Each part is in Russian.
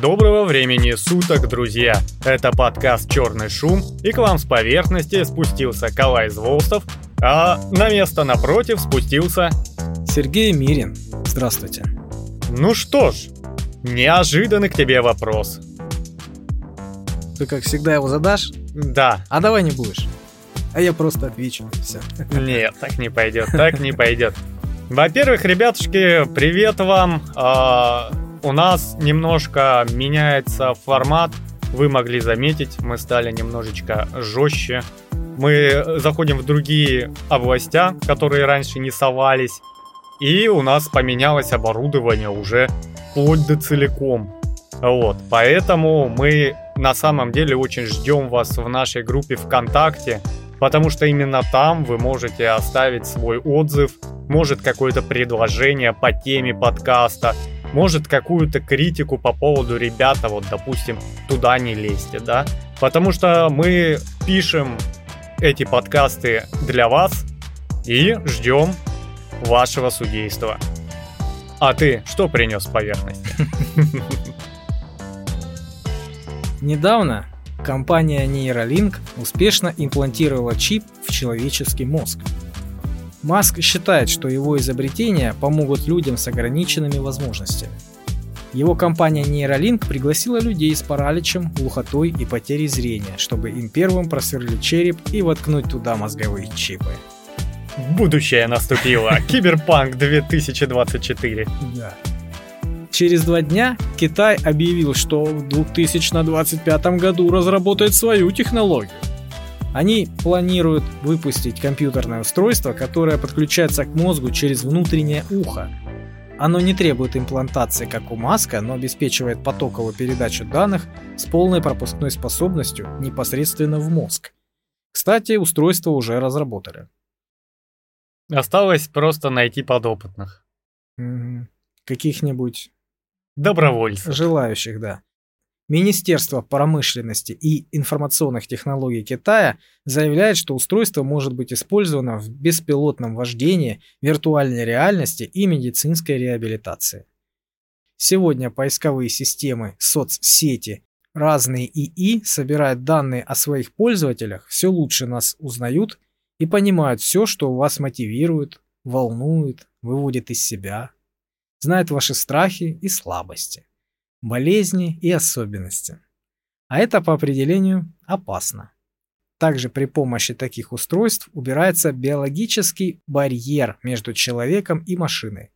Доброго времени суток, друзья! Это подкаст «Черный шум» и к вам с поверхности спустился Калай Зволстов, а на место напротив спустился... Сергей Мирин. Здравствуйте. Ну что ж, неожиданный к тебе вопрос. Ты как всегда его задашь? Да. А давай не будешь. А я просто отвечу. Все. Нет, так не пойдет, так не пойдет. Во-первых, ребятушки, привет вам. У нас немножко меняется формат. Вы могли заметить, мы стали немножечко жестче. Мы заходим в другие областя, которые раньше не совались. И у нас поменялось оборудование уже вплоть до целиком. Вот, поэтому мы на самом деле очень ждем вас в нашей группе ВКонтакте, потому что именно там вы можете оставить свой отзыв, может какое-то предложение по теме подкаста, может какую-то критику по поводу ребята, вот допустим, туда не лезьте, да, потому что мы пишем эти подкасты для вас и ждем вашего судейства. А ты что принес с поверхности? Недавно компания Neuralink успешно имплантировала чип в человеческий мозг. Маск считает, что его изобретения помогут людям с ограниченными возможностями. Его компания Neuralink пригласила людей с параличем, глухотой и потерей зрения, чтобы им первым просверлить череп и воткнуть туда мозговые чипы. Будущее наступило. Киберпанк 2024. Да. Через два дня Китай объявил, что в 2025 году разработает свою технологию. Они планируют выпустить компьютерное устройство, которое подключается к мозгу через внутреннее ухо. Оно не требует имплантации, как у Маска, но обеспечивает потоковую передачу данных с полной пропускной способностью непосредственно в мозг. Кстати, устройство уже разработали. Осталось просто найти подопытных. Каких-нибудь добровольцев. Желающих, да. Министерство промышленности и информационных технологий Китая заявляет, что устройство может быть использовано в беспилотном вождении, виртуальной реальности и медицинской реабилитации. Сегодня поисковые системы, соцсети, разные ИИ собирают данные о своих пользователях, все лучше нас узнают и понимают все, что вас мотивирует, волнует, выводит из себя, знают ваши страхи и слабости болезни и особенности. А это по определению опасно. Также при помощи таких устройств убирается биологический барьер между человеком и машиной.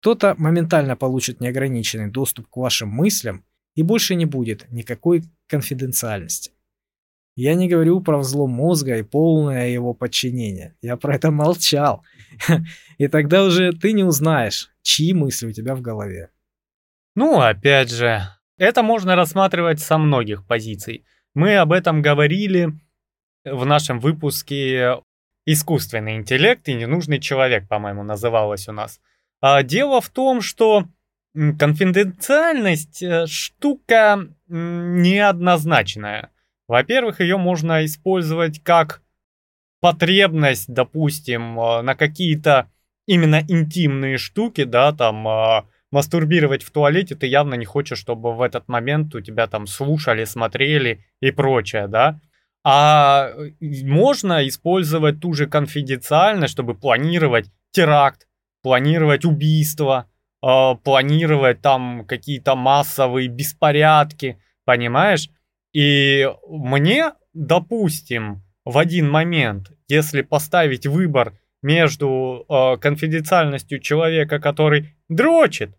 Кто-то моментально получит неограниченный доступ к вашим мыслям и больше не будет никакой конфиденциальности. Я не говорю про взлом мозга и полное его подчинение. Я про это молчал. И тогда уже ты не узнаешь, чьи мысли у тебя в голове. Ну, опять же, это можно рассматривать со многих позиций. Мы об этом говорили в нашем выпуске «Искусственный интеллект и ненужный человек», по-моему, называлось у нас. А дело в том, что конфиденциальность э, штука неоднозначная. Во-первых, ее можно использовать как потребность, допустим, э, на какие-то именно интимные штуки, да, там э, мастурбировать в туалете ты явно не хочешь, чтобы в этот момент у тебя там слушали, смотрели и прочее, да? А э, можно использовать ту же конфиденциальность, чтобы планировать теракт, планировать убийство, э, планировать там какие-то массовые беспорядки, понимаешь? И мне, допустим, в один момент, если поставить выбор между э, конфиденциальностью человека, который дрочит,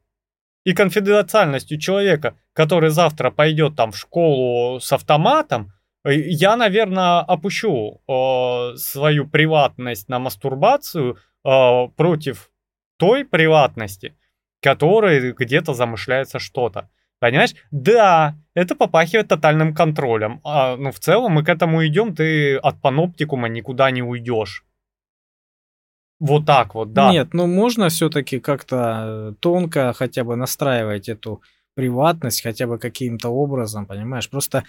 и конфиденциальностью человека, который завтра пойдет там в школу с автоматом, э, я, наверное, опущу э, свою приватность на мастурбацию э, против той приватности, которой где-то замышляется что-то. Понимаешь? Да, это попахивает тотальным контролем. А, ну, в целом мы к этому идем, ты от паноптикума никуда не уйдешь. Вот так вот, да. Нет, ну можно все-таки как-то э, тонко хотя бы настраивать эту приватность хотя бы каким-то образом, понимаешь? Просто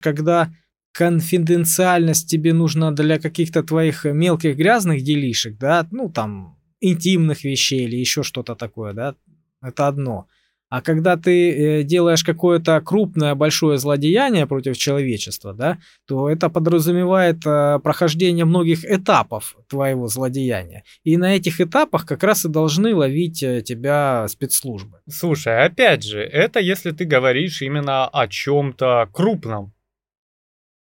когда конфиденциальность тебе нужна для каких-то твоих мелких грязных делишек, да, ну там интимных вещей или еще что-то такое, да, это одно. А когда ты э, делаешь какое-то крупное большое злодеяние против человечества, да, то это подразумевает э, прохождение многих этапов твоего злодеяния. И на этих этапах как раз и должны ловить э, тебя спецслужбы. Слушай, опять же, это если ты говоришь именно о чем-то крупном.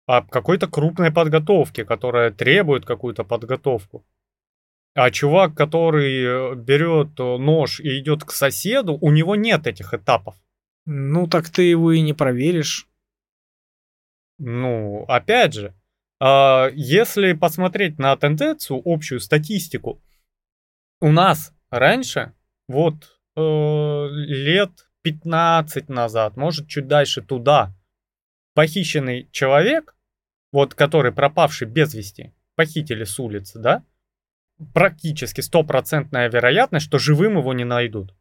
О какой-то крупной подготовке, которая требует какую-то подготовку. А чувак, который э, берет э, нож и идет к соседу, у него нет этих этапов. Ну, так ты его и не проверишь. Ну, опять же, а, если посмотреть на тенденцию, общую статистику, у нас раньше, вот э, лет 15 назад, может чуть дальше туда, похищенный человек, вот который пропавший без вести, похитили с улицы, да, практически стопроцентная вероятность, что живым его не найдут.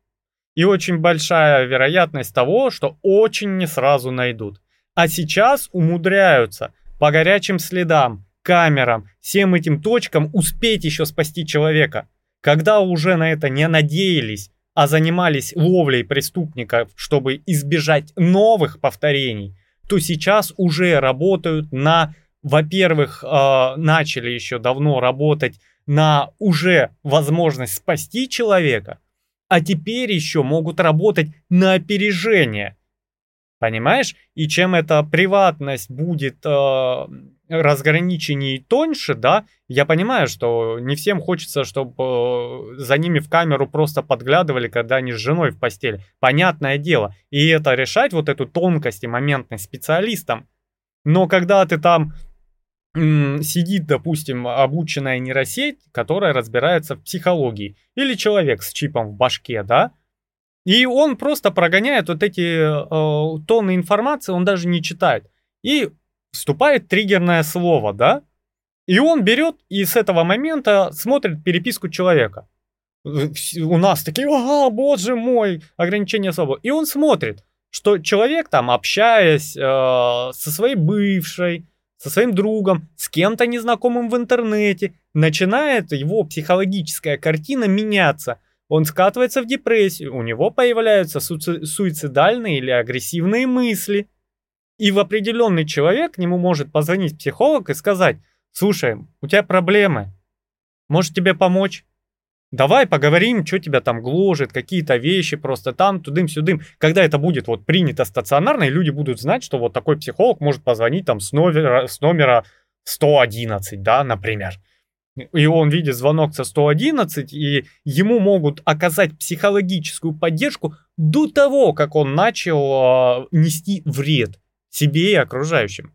И очень большая вероятность того, что очень не сразу найдут. А сейчас умудряются по горячим следам, камерам, всем этим точкам успеть еще спасти человека. Когда уже на это не надеялись, а занимались ловлей преступников, чтобы избежать новых повторений, то сейчас уже работают на, во-первых, э, начали еще давно работать на уже возможность спасти человека, а теперь еще могут работать на опережение. Понимаешь? И чем эта приватность будет э, разграниченнее тоньше, да, я понимаю, что не всем хочется, чтобы э, за ними в камеру просто подглядывали, когда они с женой в постели. Понятное дело. И это решать, вот эту тонкость и моментность специалистам. Но когда ты там сидит, допустим, обученная нейросеть, которая разбирается в психологии, или человек с чипом в башке, да, и он просто прогоняет вот эти э, тонны информации, он даже не читает. И вступает триггерное слово, да, и он берет и с этого момента смотрит переписку человека. У нас такие, ага, боже мой, ограничение слова. И он смотрит, что человек там, общаясь э, со своей бывшей, со своим другом, с кем-то незнакомым в интернете, начинает его психологическая картина меняться. Он скатывается в депрессию, у него появляются суицидальные или агрессивные мысли. И в определенный человек к нему может позвонить психолог и сказать, слушай, у тебя проблемы, может тебе помочь? Давай поговорим, что тебя там гложет, какие-то вещи просто там, тудым-сюдым. Когда это будет вот принято стационарно, и люди будут знать, что вот такой психолог может позвонить там с номера, с номера 111, да, например. И он видит звонок со 111, и ему могут оказать психологическую поддержку до того, как он начал э, нести вред себе и окружающим.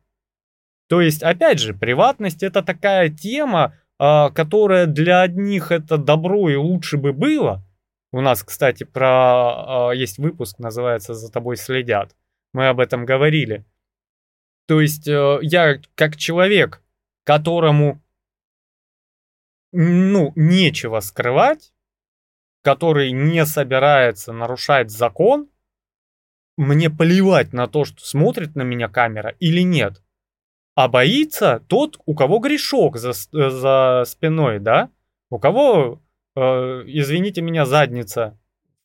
То есть, опять же, приватность это такая тема, а, которая для одних это добро и лучше бы было. У нас, кстати, про а, есть выпуск, называется «За тобой следят». Мы об этом говорили. То есть э, я как человек, которому ну, нечего скрывать, который не собирается нарушать закон, мне плевать на то, что смотрит на меня камера или нет. А боится тот, у кого грешок за, за спиной, да? У кого, э, извините меня, задница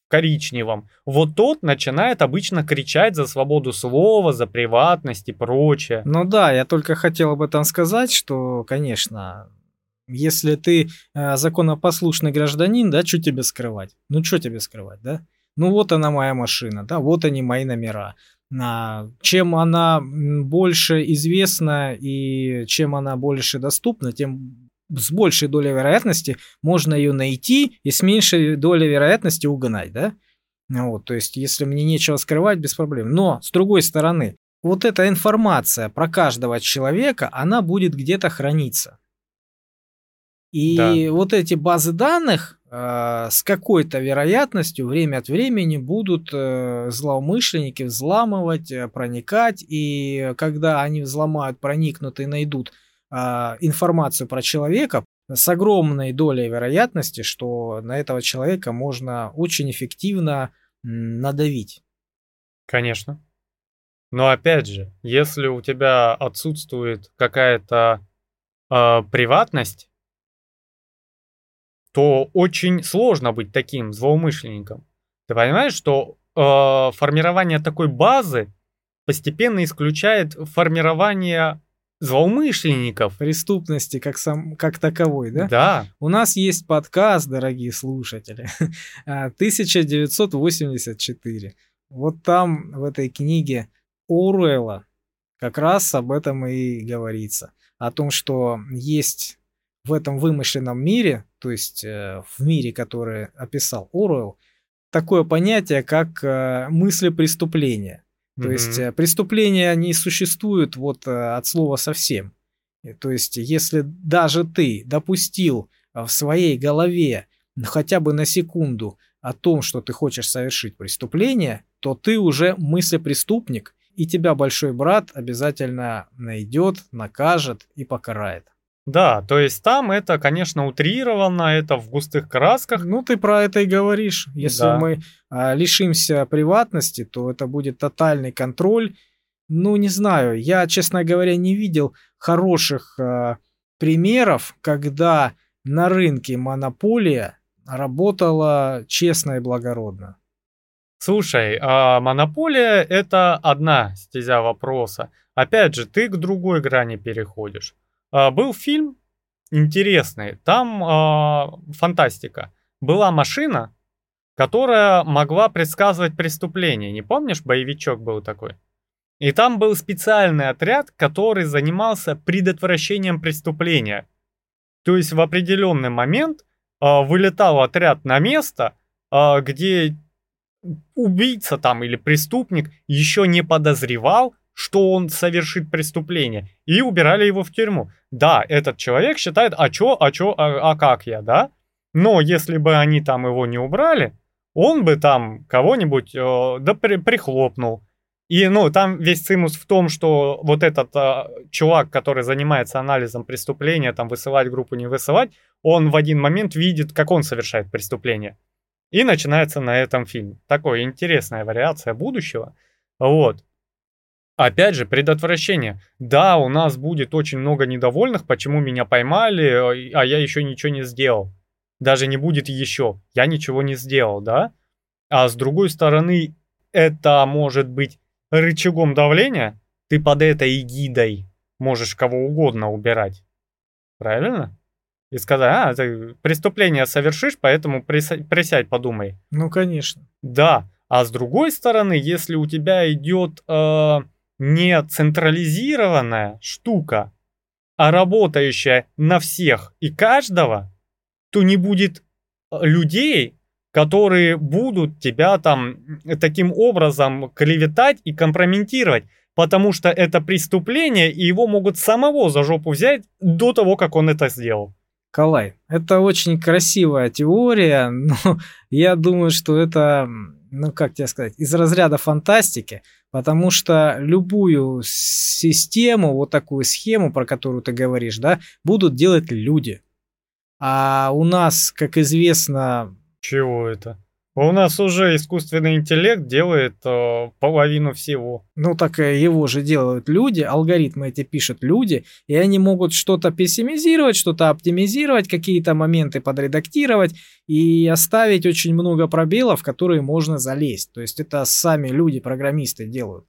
коричневом. Вот тот начинает обычно кричать за свободу слова, за приватность и прочее. Ну да, я только хотел об этом сказать, что, конечно, если ты э, законопослушный гражданин, да, что тебе скрывать? Ну что тебе скрывать, да? Ну вот она моя машина, да, вот они мои номера. Чем она больше известна и чем она больше доступна, тем с большей долей вероятности можно ее найти и с меньшей долей вероятности угнать, да? Вот, то есть, если мне нечего скрывать, без проблем. Но, с другой стороны, вот эта информация про каждого человека, она будет где-то храниться. И да. вот эти базы данных, с какой-то вероятностью время от времени будут э, злоумышленники взламывать, э, проникать, и когда они взломают, проникнут и найдут информацию про человека, с огромной долей вероятности, что на этого человека можно очень эффективно надавить. Конечно. Но опять же, если у тебя отсутствует какая-то э, приватность, то очень сложно быть таким злоумышленником. Ты понимаешь, что э, формирование такой базы постепенно исключает формирование злоумышленников. Преступности как, сам, как таковой, да? Да. У нас есть подкаст, дорогие слушатели, 1984. Вот там, в этой книге Оруэлла, как раз об этом и говорится. О том, что есть в этом вымышленном мире, то есть э, в мире, который описал Оруэлл, такое понятие, как э, мысли преступления. То mm-hmm. есть э, преступления не существуют вот от слова совсем. То есть если даже ты допустил в своей голове хотя бы на секунду о том, что ты хочешь совершить преступление, то ты уже мыслепреступник, и тебя большой брат обязательно найдет, накажет и покарает. Да, то есть там это, конечно, утрировано, это в густых красках. Ну, ты про это и говоришь. Если да. мы а, лишимся приватности, то это будет тотальный контроль. Ну, не знаю, я, честно говоря, не видел хороших а, примеров, когда на рынке монополия работала честно и благородно. Слушай, а монополия это одна стезя вопроса. Опять же, ты к другой грани переходишь. А, был фильм интересный, там а, фантастика. Была машина, которая могла предсказывать преступления. Не помнишь, боевичок был такой? И там был специальный отряд, который занимался предотвращением преступления. То есть в определенный момент э, вылетал отряд на место, э, где убийца там или преступник еще не подозревал, что он совершит преступление, и убирали его в тюрьму. Да, этот человек считает, а чё, а чё, а, а как я, да? Но если бы они там его не убрали, он бы там кого-нибудь э, да при, прихлопнул. И, ну, там весь цимус в том, что вот этот э, чувак, который занимается анализом преступления, там высылать группу, не высылать, он в один момент видит, как он совершает преступление. И начинается на этом фильм. Такая интересная вариация будущего. Вот. Опять же, предотвращение. Да, у нас будет очень много недовольных, почему меня поймали, а я еще ничего не сделал. Даже не будет еще. Я ничего не сделал, да? А с другой стороны, это может быть рычагом давления. Ты под этой эгидой можешь кого угодно убирать. Правильно? и сказать, а, ты преступление совершишь, поэтому присядь, присядь, подумай. Ну, конечно. Да, а с другой стороны, если у тебя идет э, не централизированная штука, а работающая на всех и каждого, то не будет э, людей, которые будут тебя там таким образом клеветать и компрометировать, потому что это преступление, и его могут самого за жопу взять до того, как он это сделал. Калай, это очень красивая теория, но я думаю, что это, ну как тебе сказать, из разряда фантастики, потому что любую систему, вот такую схему, про которую ты говоришь, да, будут делать люди. А у нас, как известно... Чего это? У нас уже искусственный интеллект делает э, половину всего. Ну так его же делают люди, алгоритмы эти пишут люди, и они могут что-то пессимизировать, что-то оптимизировать, какие-то моменты подредактировать и оставить очень много пробелов, в которые можно залезть. То есть это сами люди, программисты делают.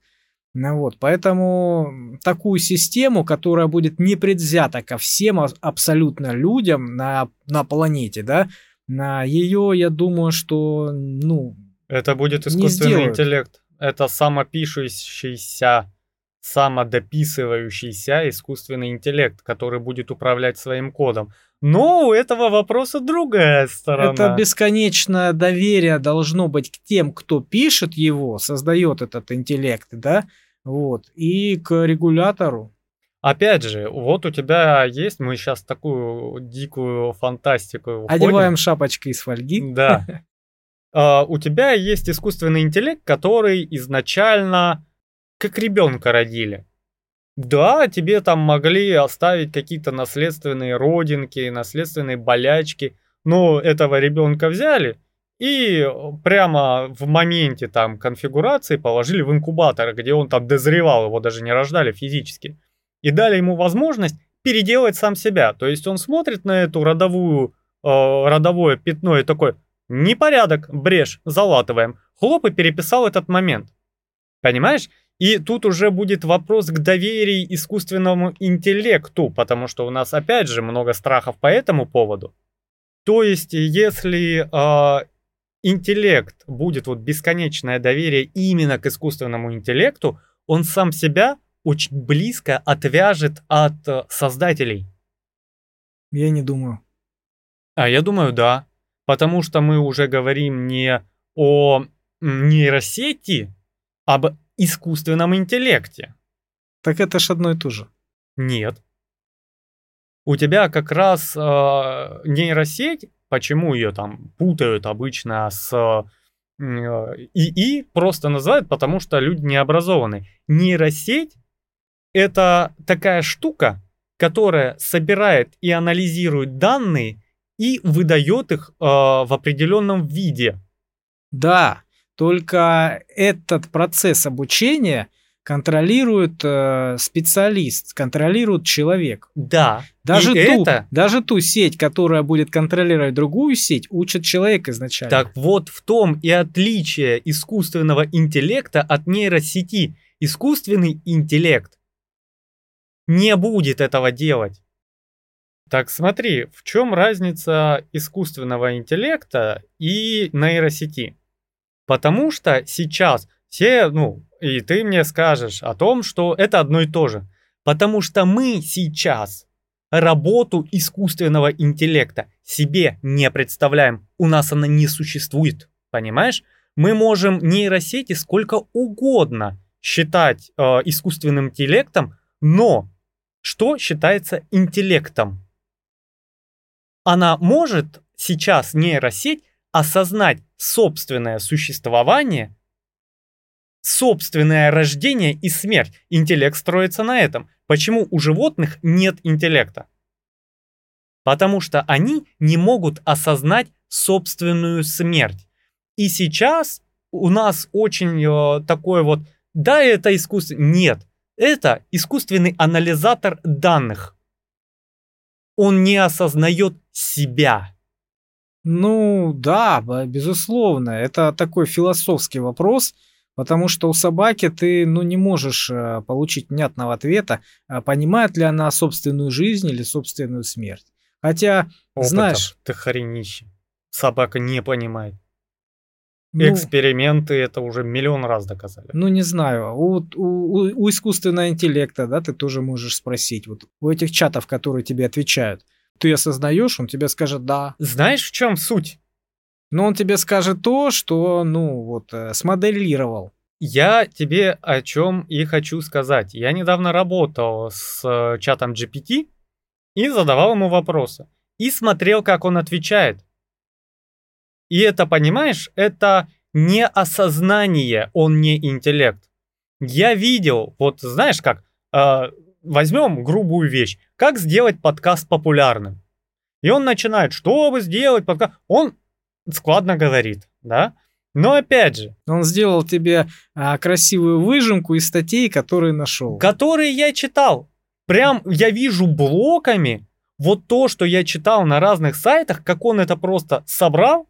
Ну вот, поэтому такую систему, которая будет непредвзята ко всем абсолютно людям на, на планете, да, на ее, я думаю, что, ну... Это будет искусственный интеллект. Это самопишущийся, самодописывающийся искусственный интеллект, который будет управлять своим кодом. Но у этого вопроса другая сторона. Это бесконечное доверие должно быть к тем, кто пишет его, создает этот интеллект, да, вот, и к регулятору. Опять же, вот у тебя есть, мы сейчас такую дикую фантастику уходим. Одеваем шапочки из фольги. Да. Uh, у тебя есть искусственный интеллект, который изначально как ребенка родили. Да, тебе там могли оставить какие-то наследственные родинки, наследственные болячки, но этого ребенка взяли и прямо в моменте там конфигурации положили в инкубатор, где он там дозревал, его даже не рождали физически и дали ему возможность переделать сам себя. То есть он смотрит на эту родовую, э, родовое пятно и такой, непорядок, брешь, залатываем. хлоп и переписал этот момент. Понимаешь? И тут уже будет вопрос к доверию искусственному интеллекту, потому что у нас опять же много страхов по этому поводу. То есть, если э, интеллект будет вот бесконечное доверие именно к искусственному интеллекту, он сам себя очень близко отвяжет от э, создателей. Я не думаю. А я думаю, да. Потому что мы уже говорим не о нейросети, об искусственном интеллекте. Так это ж одно и то же. Нет. У тебя как раз э, нейросеть, почему ее там путают обычно с э, ИИ, просто называют, потому что люди не образованы. Нейросеть это такая штука, которая собирает и анализирует данные и выдает их э, в определенном виде. Да, только этот процесс обучения контролирует э, специалист, контролирует человек. Да. Даже и ту, это... даже ту сеть, которая будет контролировать другую сеть, учит человек изначально. Так вот в том и отличие искусственного интеллекта от нейросети. Искусственный интеллект не будет этого делать. Так смотри, в чем разница искусственного интеллекта и нейросети? Потому что сейчас все, ну, и ты мне скажешь о том, что это одно и то же. Потому что мы сейчас работу искусственного интеллекта себе не представляем. У нас она не существует, понимаешь? Мы можем нейросети сколько угодно считать э, искусственным интеллектом, но что считается интеллектом? Она может сейчас нейросеть осознать собственное существование, собственное рождение и смерть. Интеллект строится на этом. Почему у животных нет интеллекта? Потому что они не могут осознать собственную смерть. И сейчас у нас очень э, такой вот, да, это искусство. Нет, это искусственный анализатор данных. Он не осознает себя. Ну да, безусловно, это такой философский вопрос, потому что у собаки ты ну, не можешь э, получить внятного ответа, а понимает ли она собственную жизнь или собственную смерть. Хотя, Опытов знаешь... Ты хренище. Собака не понимает. Ну, Эксперименты это уже миллион раз доказали. Ну, не знаю, у, у, у искусственного интеллекта, да, ты тоже можешь спросить, вот у этих чатов, которые тебе отвечают, ты осознаешь, он тебе скажет «да». Знаешь, в чем суть? Но он тебе скажет то, что, ну, вот, э, смоделировал. Я тебе о чем и хочу сказать. Я недавно работал с э, чатом GPT и задавал ему вопросы. И смотрел, как он отвечает. И это, понимаешь, это не осознание, он не интеллект. Я видел, вот знаешь как, э, возьмем грубую вещь, как сделать подкаст популярным. И он начинает, чтобы сделать подкаст, он складно говорит, да, но опять же. Он сделал тебе а, красивую выжимку из статей, которые нашел. Которые я читал. Прям я вижу блоками вот то, что я читал на разных сайтах, как он это просто собрал,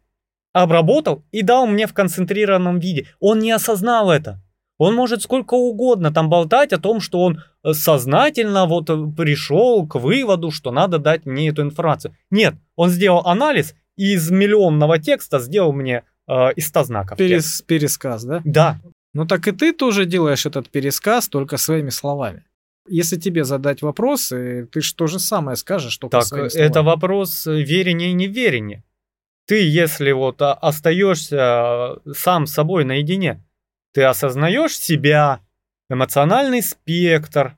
обработал и дал мне в концентрированном виде. Он не осознал это. Он может сколько угодно там болтать о том, что он э, сознательно вот э, пришел к выводу, что надо дать мне эту информацию. Нет, он сделал анализ и из миллионного текста сделал мне э, из 100 знаков. Перес, пересказ, да? Да. Ну так и ты тоже делаешь этот пересказ только своими словами. Если тебе задать вопрос, ты же то же самое скажешь, только так, своими словами. это вопрос верения и неверения. Ты, если вот а, остаешься сам с собой наедине, ты осознаешь себя, эмоциональный спектр,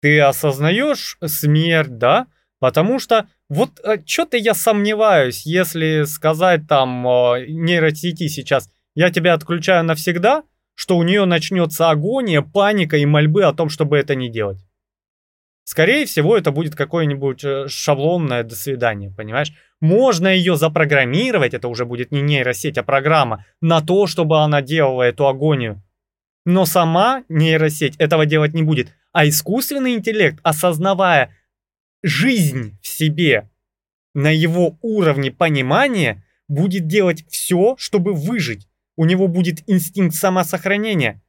ты осознаешь смерть, да? Потому что вот э, что-то я сомневаюсь, если сказать там э, нейросети сейчас, я тебя отключаю навсегда, что у нее начнется агония, паника и мольбы о том, чтобы это не делать. Скорее всего, это будет какое-нибудь э, шаблонное «до свидания», понимаешь? Можно ее запрограммировать, это уже будет не нейросеть, а программа, на то, чтобы она делала эту агонию. Но сама нейросеть этого делать не будет. А искусственный интеллект, осознавая жизнь в себе на его уровне понимания, будет делать все, чтобы выжить. у него будет инстинкт самосохранения.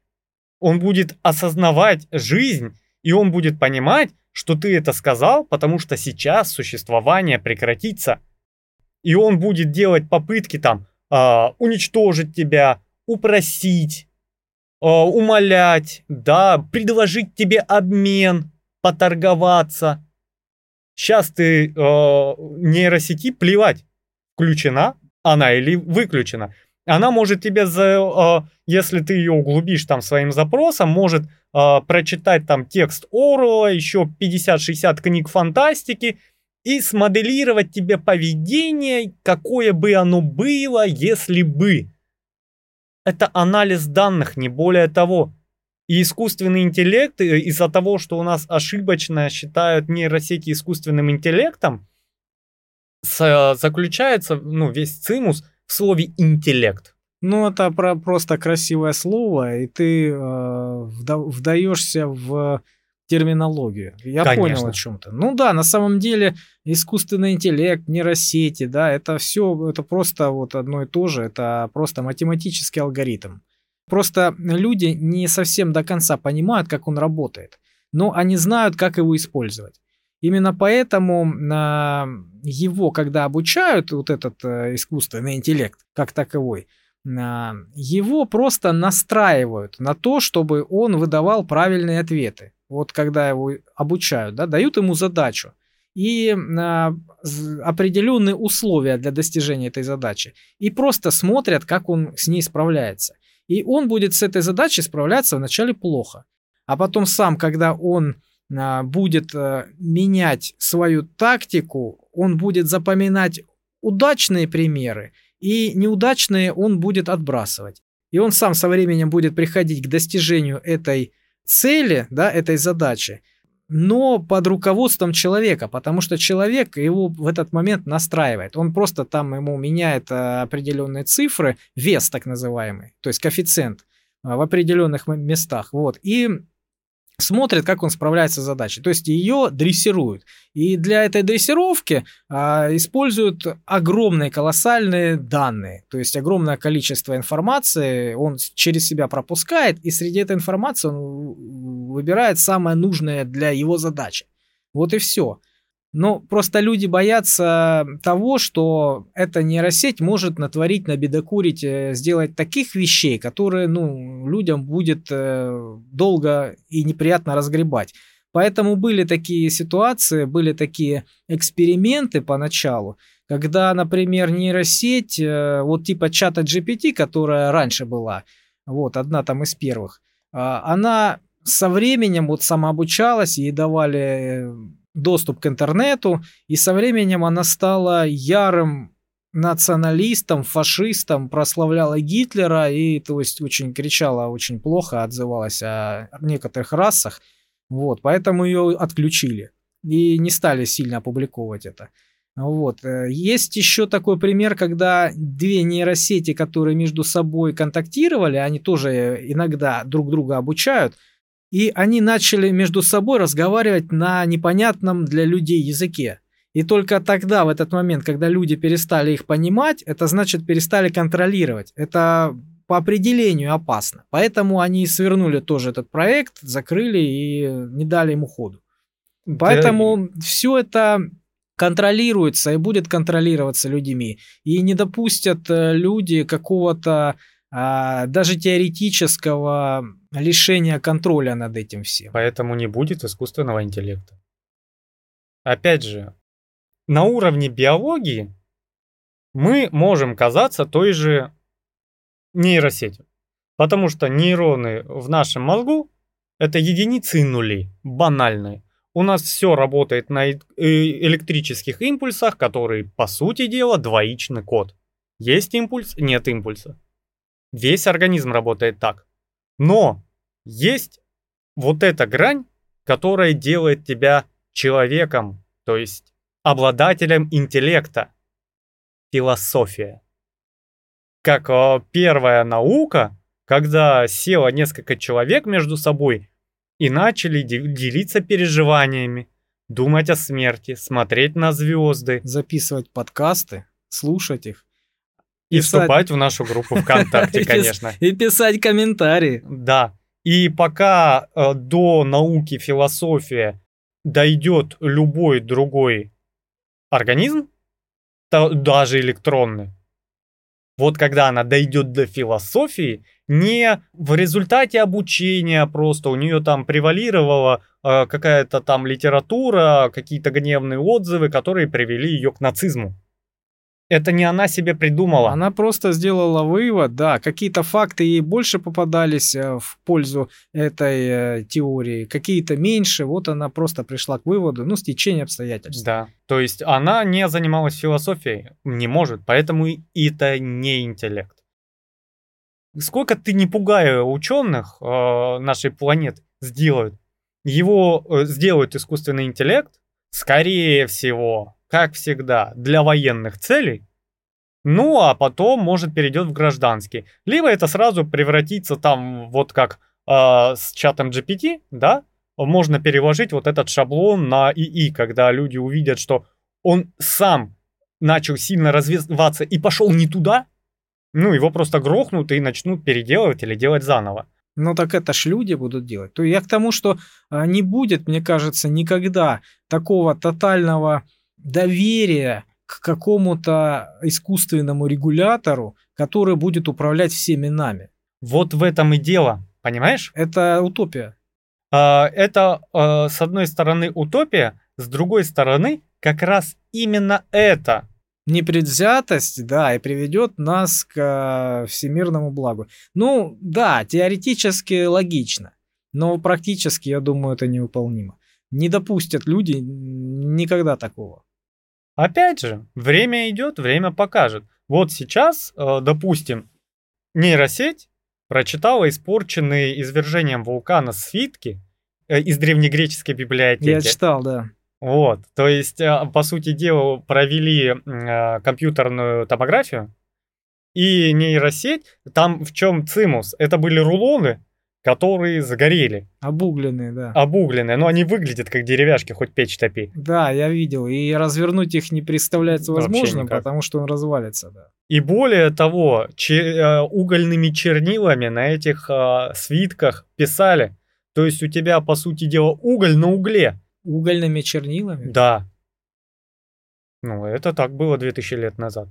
Он будет осознавать жизнь, и он будет понимать, что ты это сказал, потому что сейчас существование прекратится. И он будет делать попытки там э, уничтожить тебя, упросить, э, умолять, да, предложить тебе обмен, поторговаться. Сейчас ты э, нейросети плевать, включена она или выключена. Она может тебе, за, э, если ты ее углубишь там своим запросом, может э, прочитать там текст Оруэлла, еще 50-60 книг фантастики и смоделировать тебе поведение, какое бы оно было, если бы. Это анализ данных, не более того. И искусственный интеллект, э, из-за того, что у нас ошибочно считают нейросети искусственным интеллектом, с, заключается, ну, весь цимус в слове интеллект. Ну, это про, просто красивое слово, и ты э, вда, вдаешься в терминологию. Я Конечно. понял о чем-то. Ну да, на самом деле искусственный интеллект, нейросети, да, это все, это просто вот одно и то же, это просто математический алгоритм. Просто люди не совсем до конца понимают, как он работает, но они знают, как его использовать. Именно поэтому его, когда обучают, вот этот э, искусственный интеллект как таковой, а, его просто настраивают на то, чтобы он выдавал правильные ответы. Вот когда его обучают, да, дают ему задачу и а, определенные условия для достижения этой задачи. И просто смотрят, как он с ней справляется. И он будет с этой задачей справляться вначале плохо. А потом сам, когда он будет а, менять свою тактику, он будет запоминать удачные примеры, и неудачные он будет отбрасывать. И он сам со временем будет приходить к достижению этой цели, да, этой задачи, но под руководством человека, потому что человек его в этот момент настраивает. Он просто там ему меняет э, определенные цифры, вес так называемый, то есть коэффициент в определенных местах. Вот. И смотрит, как он справляется с задачей. То есть ее дрессируют. И для этой дрессировки а, используют огромные, колоссальные данные. То есть огромное количество информации он через себя пропускает, и среди этой информации он выбирает самое нужное для его задачи. Вот и все. Но просто люди боятся того, что эта нейросеть может натворить, набедокурить, э, сделать таких вещей, которые ну, людям будет э, долго и неприятно разгребать. Поэтому были такие ситуации, были такие эксперименты поначалу, когда, например, нейросеть, э, вот типа чата GPT, которая раньше была, вот одна там из первых, а, она со временем вот самообучалась, ей давали доступ к интернету, и со временем она стала ярым националистом, фашистом, прославляла Гитлера и, то есть, очень кричала, очень плохо отзывалась о некоторых расах. Вот, поэтому ее отключили и не стали сильно опубликовывать это. Вот. Э, есть еще такой пример, когда две нейросети, которые между собой контактировали, они тоже иногда друг друга обучают – и они начали между собой разговаривать на непонятном для людей языке. И только тогда, в этот момент, когда люди перестали их понимать, это значит перестали контролировать. Это по определению опасно. Поэтому они свернули тоже этот проект, закрыли и не дали ему ходу. Поэтому да. все это контролируется и будет контролироваться людьми. И не допустят э, люди какого-то а, даже теоретического лишения контроля над этим всем. Поэтому не будет искусственного интеллекта. Опять же, на уровне биологии мы можем казаться той же нейросетью. Потому что нейроны в нашем мозгу это единицы и нули, банальные. У нас все работает на э, электрических импульсах, которые, по сути дела, двоичный код. Есть импульс, нет импульса. Весь организм работает так. Но есть вот эта грань, которая делает тебя человеком, то есть обладателем интеллекта. Философия. Как э, первая наука, когда село несколько человек между собой и начали делиться переживаниями, думать о смерти, смотреть на звезды. Записывать подкасты, слушать их И Писать. вступать в нашу группу ВКонтакте, конечно. И писать комментарии. Да. И пока э, до науки философия дойдет любой другой организм, та- даже электронный, вот когда она дойдет до философии, не в результате обучения просто у нее там превалировала э, какая-то там литература, какие-то гневные отзывы, которые привели ее к нацизму. Это не она себе придумала. Она просто сделала вывод, да, какие-то факты ей больше попадались э, в пользу этой э, теории, какие-то меньше, вот она просто пришла к выводу, ну, стечение обстоятельств. Да. То есть она не занималась философией, не может, поэтому это не интеллект. Сколько ты не пугая ученых э, нашей планеты сделают, его э, сделают искусственный интеллект, скорее всего, как всегда, для военных целей, ну а потом, может, перейдет в гражданский. Либо это сразу превратится там, вот как э, с чатом GPT, да, можно переложить вот этот шаблон на ИИ, когда люди увидят, что он сам начал сильно развиваться и пошел не туда, ну, его просто грохнут и начнут переделывать или делать заново. Ну так это ж люди будут делать. То я к тому, что а, не будет, мне кажется, никогда такого тотального доверия к какому-то искусственному регулятору, который будет управлять всеми нами. Вот в этом и дело, понимаешь? Это утопия. А, Это, а, с одной стороны, утопия, с другой стороны, как раз именно это. Непредвзятость, да, и приведет нас к э, всемирному благу. Ну, да, теоретически логично, но практически, я думаю, это невыполнимо. Не допустят люди никогда такого. Опять же, время идет, время покажет. Вот сейчас, э, допустим, нейросеть прочитала испорченные извержением вулкана свитки э, из древнегреческой библиотеки. Я читал, да. Вот, то есть, э, по сути дела, провели компьютерную томографию, и нейросеть, там в чем цимус? Это были рулоны, которые загорели, Обугленные, да. обугленные, но они выглядят как деревяшки, хоть печь топи. Да, я видел. И развернуть их не представляется возможным, потому что он развалится, да. И более того, че- э, угольными чернилами на этих э, свитках писали. То есть у тебя, по сути дела, уголь на угле. Угольными чернилами. Да. Ну, это так было 2000 лет назад.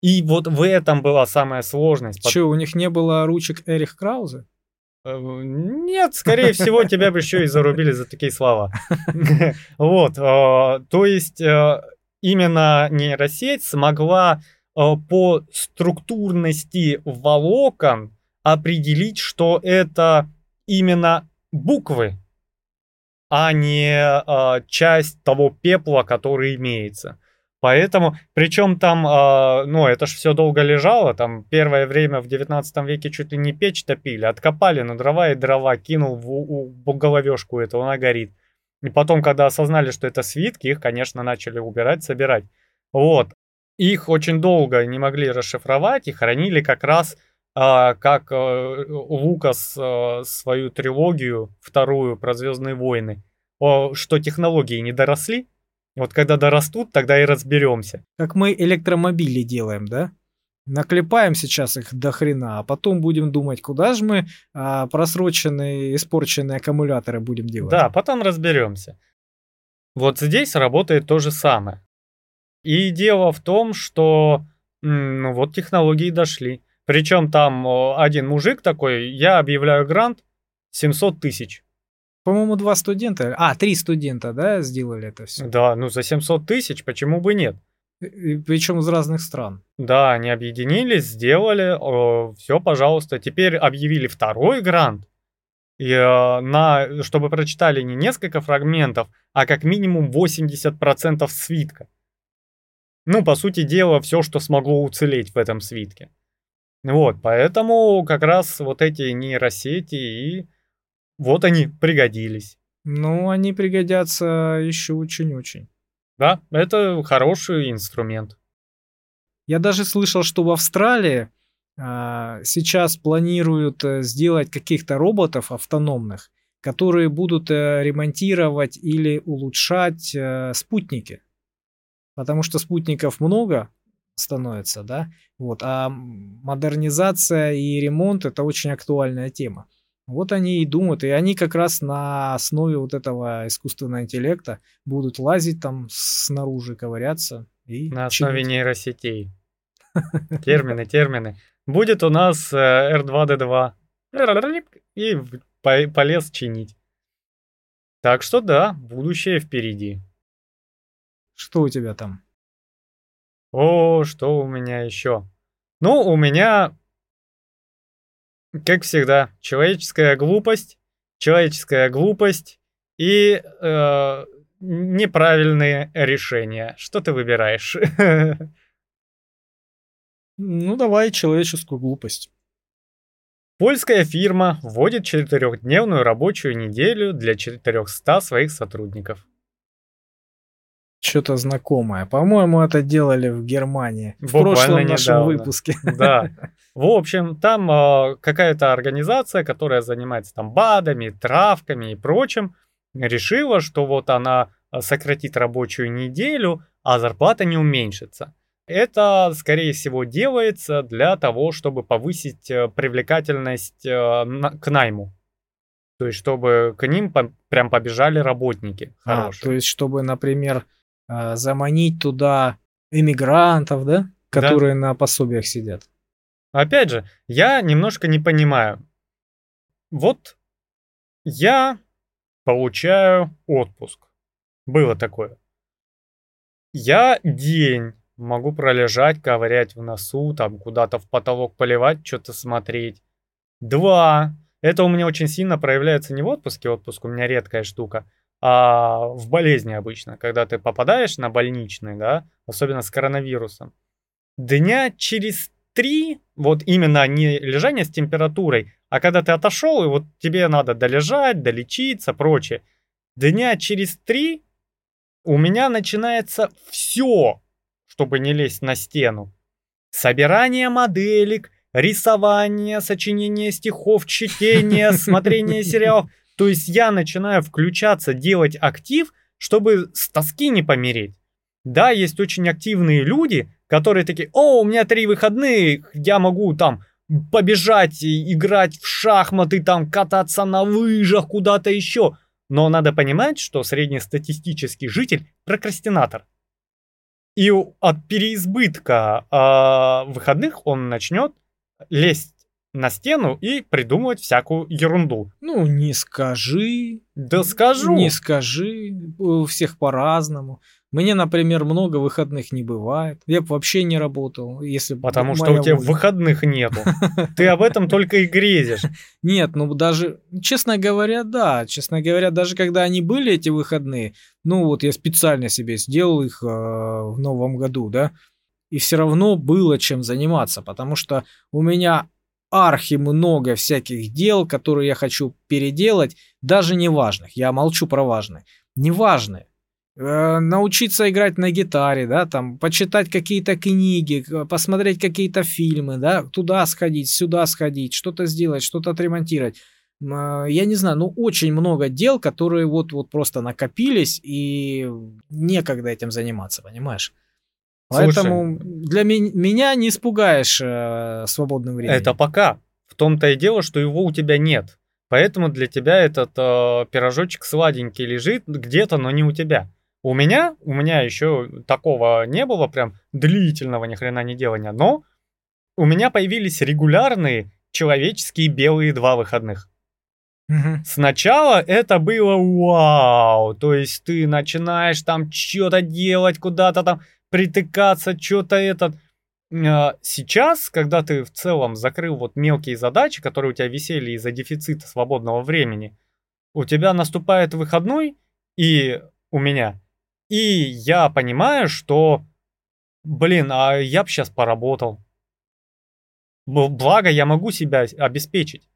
И вот в этом была самая сложность. Че, у них не было ручек Эрих Краузе? Э, Нет, скорее всего, тебя бы еще и зарубили за такие слова. Вот, э, то есть э, именно нейросеть смогла э, по структурности волокон определить, что это именно буквы, а не э, часть того пепла, который имеется. Поэтому, причем там, э, ну, это ж все долго лежало, там первое время в 19 веке чуть ли не печь топили, откопали на дрова и дрова, кинул в, у- в головешку эту, она горит. И потом, когда осознали, что это свитки, их, конечно, начали убирать, собирать. Вот. Их очень долго не могли расшифровать и хранили как раз а, как э, Лукас э, свою трилогию вторую про Звездные войны, о, что технологии не доросли. Вот когда дорастут, тогда и разберемся. Как мы электромобили делаем, да? Наклепаем сейчас их до хрена, а потом будем думать, куда же мы а, просроченные, испорченные аккумуляторы будем делать. Да, потом разберемся. Вот здесь работает то же самое. И дело в том, что ну вот технологии дошли. Причем там один мужик такой, я объявляю грант 700 тысяч. По-моему, два студента, а, три студента, да, сделали это все. Да, ну за 700 тысяч почему бы нет? Причем из разных стран. Да, они объединились, сделали, все, пожалуйста. Теперь объявили второй грант, и, э, на, чтобы прочитали не несколько фрагментов, а как минимум 80% свитка. Ну, по сути дела, все, что смогло уцелеть в этом свитке. Вот, поэтому как раз вот эти нейросети и вот они пригодились. Ну, они пригодятся еще очень-очень. Да, это хороший инструмент. Я даже слышал, что в Австралии а, сейчас планируют э, сделать каких-то роботов автономных, которые будут э, ремонтировать или улучшать э, спутники. Потому что спутников много, становится, да, вот, а модернизация и ремонт это очень актуальная тема. Вот они и думают, и они как раз на основе вот этого искусственного интеллекта будут лазить там снаружи, ковыряться. И на основе чинить. нейросетей. Термины, термины. Будет у нас R2D2. Э, и полез чинить. Так что да, будущее впереди. Что у тебя там? О, что у меня еще? Ну, у меня, как всегда, человеческая глупость, человеческая глупость и э, неправильные решения. Что ты выбираешь? Ну, давай человеческую глупость. Польская фирма вводит четырехдневную рабочую неделю для 400 своих сотрудников. Что-то знакомое. По-моему, это делали в Германии. В Буквально прошлом недавно. нашем выпуске. Да. В общем, там э, какая-то организация, которая занимается там БАДами, травками и прочим, решила, что вот она сократит рабочую неделю, а зарплата не уменьшится. Это, скорее всего, делается для того, чтобы повысить э, привлекательность э, к найму. То есть, чтобы к ним по прям побежали работники хорошие. А, то есть, чтобы, например, заманить туда иммигрантов, да, которые да. на пособиях сидят. Опять же, я немножко не понимаю. Вот я получаю отпуск. Было такое. Я день Могу пролежать, ковырять в носу, там куда-то в потолок поливать, что-то смотреть. Два. Это у меня очень сильно проявляется не в отпуске, отпуск у меня редкая штука, а в болезни обычно, когда ты попадаешь на больничный, да, особенно с коронавирусом. Дня через три, вот именно не лежание с температурой, а когда ты отошел, и вот тебе надо долежать, долечиться, прочее. Дня через три у меня начинается все, чтобы не лезть на стену. Собирание моделек, рисование, сочинение стихов, чтение, смотрение сериалов. То есть я начинаю включаться, делать актив, чтобы с тоски не помереть. Да, есть очень активные люди, которые такие, о, у меня три выходных, я могу там побежать, играть в шахматы, там кататься на лыжах, куда-то еще. Но надо понимать, что среднестатистический житель прокрастинатор. И от переизбытка э, выходных он начнет лезть на стену и придумывать всякую ерунду. Ну, не скажи. Да скажу. Не скажи. У всех по-разному. Мне, например, много выходных не бывает. Я бы вообще не работал, если Потому что у тебя воля. выходных нету. Ты об этом только и грезишь. Нет, ну даже, честно говоря, да. Честно говоря, даже когда они были, эти выходные, ну вот я специально себе сделал их э, в новом году, да, и все равно было чем заниматься, потому что у меня архи много всяких дел, которые я хочу переделать, даже неважных. Я молчу про важные. Неважные. Э, научиться играть на гитаре, да, там, почитать какие-то книги, посмотреть какие-то фильмы, да, туда сходить, сюда сходить, что-то сделать, что-то отремонтировать. Э, я не знаю, ну очень много дел, которые вот, вот просто накопились, и некогда этим заниматься, понимаешь? Поэтому Слушай, для ми- меня не испугаешь э, свободным временем. Это пока. В том-то и дело, что его у тебя нет. Поэтому для тебя этот э, пирожочек сладенький лежит где-то, но не у тебя. У меня, у меня еще такого не было, прям длительного ни хрена не делания, но у меня появились регулярные человеческие белые два выходных. Угу. Сначала это было вау, то есть ты начинаешь там что-то делать, куда-то там притыкаться, что-то этот. А, сейчас, когда ты в целом закрыл вот мелкие задачи, которые у тебя висели из-за дефицита свободного времени, у тебя наступает выходной, и у меня и я понимаю, что, блин, а я бы сейчас поработал. Благо, я могу себя обеспечить.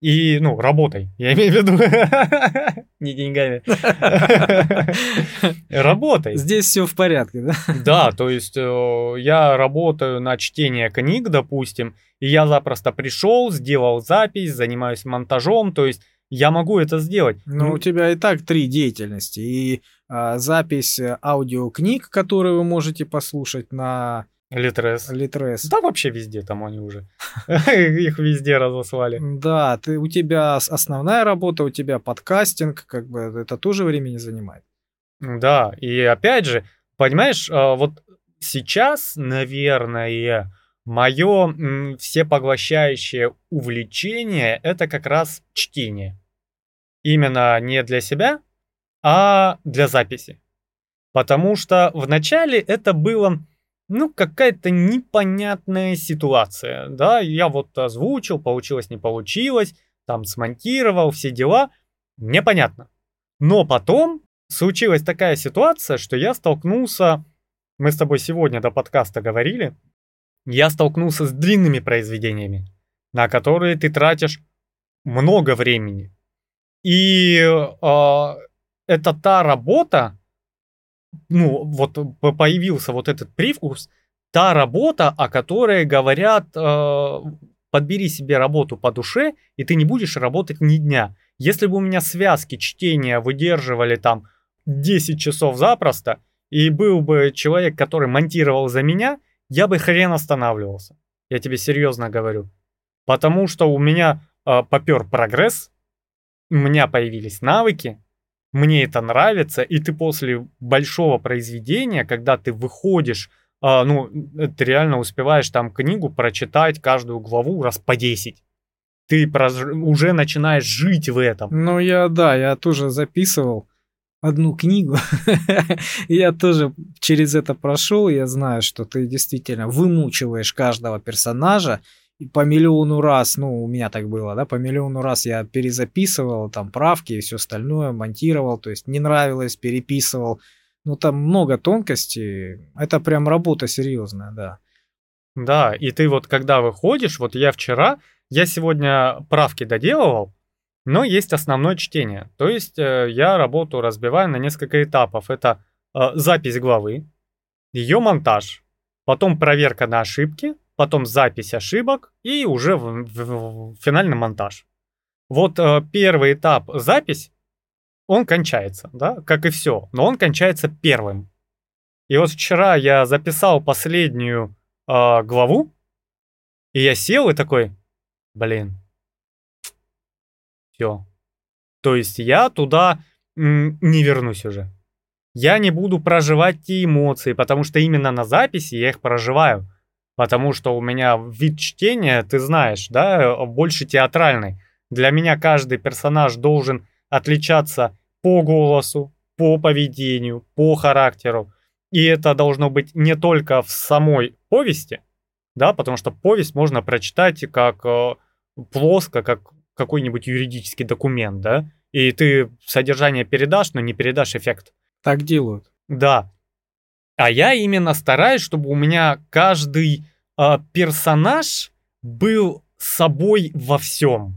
И, ну, работай, я имею в виду. Не деньгами. Работай. Здесь все в порядке, да? Да, то есть э, я работаю на чтение книг, допустим, и я запросто пришел, сделал запись, занимаюсь монтажом, то есть я могу это сделать. Но у тебя и так три деятельности. И а, запись аудиокниг, которые вы можете послушать на Литрес. Литрес. Да вообще везде там они уже. Их везде разослали. Да, ты, у тебя основная работа, у тебя подкастинг, как бы это тоже времени занимает. Да, и опять же, понимаешь, а, вот сейчас, наверное, мое всепоглощающее увлечение это как раз чтение. Именно не для себя, а для записи. Потому что вначале это было ну, какая-то непонятная ситуация, да, я вот озвучил, получилось, не получилось, там смонтировал, все дела, непонятно. Но потом случилась такая ситуация, что я столкнулся, мы с тобой сегодня до подкаста говорили, я столкнулся с длинными произведениями, на которые ты тратишь много времени. И э, это та работа, ну, вот появился вот этот привкус, та работа, о которой говорят, э, подбери себе работу по душе, и ты не будешь работать ни дня. Если бы у меня связки чтения выдерживали там 10 часов запросто, и был бы человек, который монтировал за меня, я бы хрен останавливался. Я тебе серьезно говорю. Потому что у меня э, попер прогресс, у меня появились навыки, мне это нравится, и ты после большого произведения, когда ты выходишь, а, ну, ты реально успеваешь там книгу прочитать каждую главу раз по 10. Ты прож... уже начинаешь жить в этом. Ну, я, да, я тоже записывал одну книгу. я тоже через это прошел, я знаю, что ты действительно вымучиваешь каждого персонажа, по миллиону раз, ну, у меня так было, да, по миллиону раз я перезаписывал там правки и все остальное, монтировал, то есть не нравилось, переписывал. Ну, там много тонкостей. Это прям работа серьезная, да. Да, и ты вот когда выходишь, вот я вчера, я сегодня правки доделывал, но есть основное чтение. То есть э, я работу разбиваю на несколько этапов. Это э, запись главы, ее монтаж, потом проверка на ошибки, потом запись ошибок и уже в, в, в финальный монтаж. Вот э, первый этап запись, он кончается, да, как и все, но он кончается первым. И вот вчера я записал последнюю э, главу, и я сел и такой, блин, все. То есть я туда не вернусь уже. Я не буду проживать те эмоции, потому что именно на записи я их проживаю потому что у меня вид чтения, ты знаешь, да, больше театральный. Для меня каждый персонаж должен отличаться по голосу, по поведению, по характеру. И это должно быть не только в самой повести, да, потому что повесть можно прочитать как э, плоско, как какой-нибудь юридический документ, да, и ты содержание передашь, но не передашь эффект. Так делают. Да. А я именно стараюсь, чтобы у меня каждый э, персонаж был собой во всем.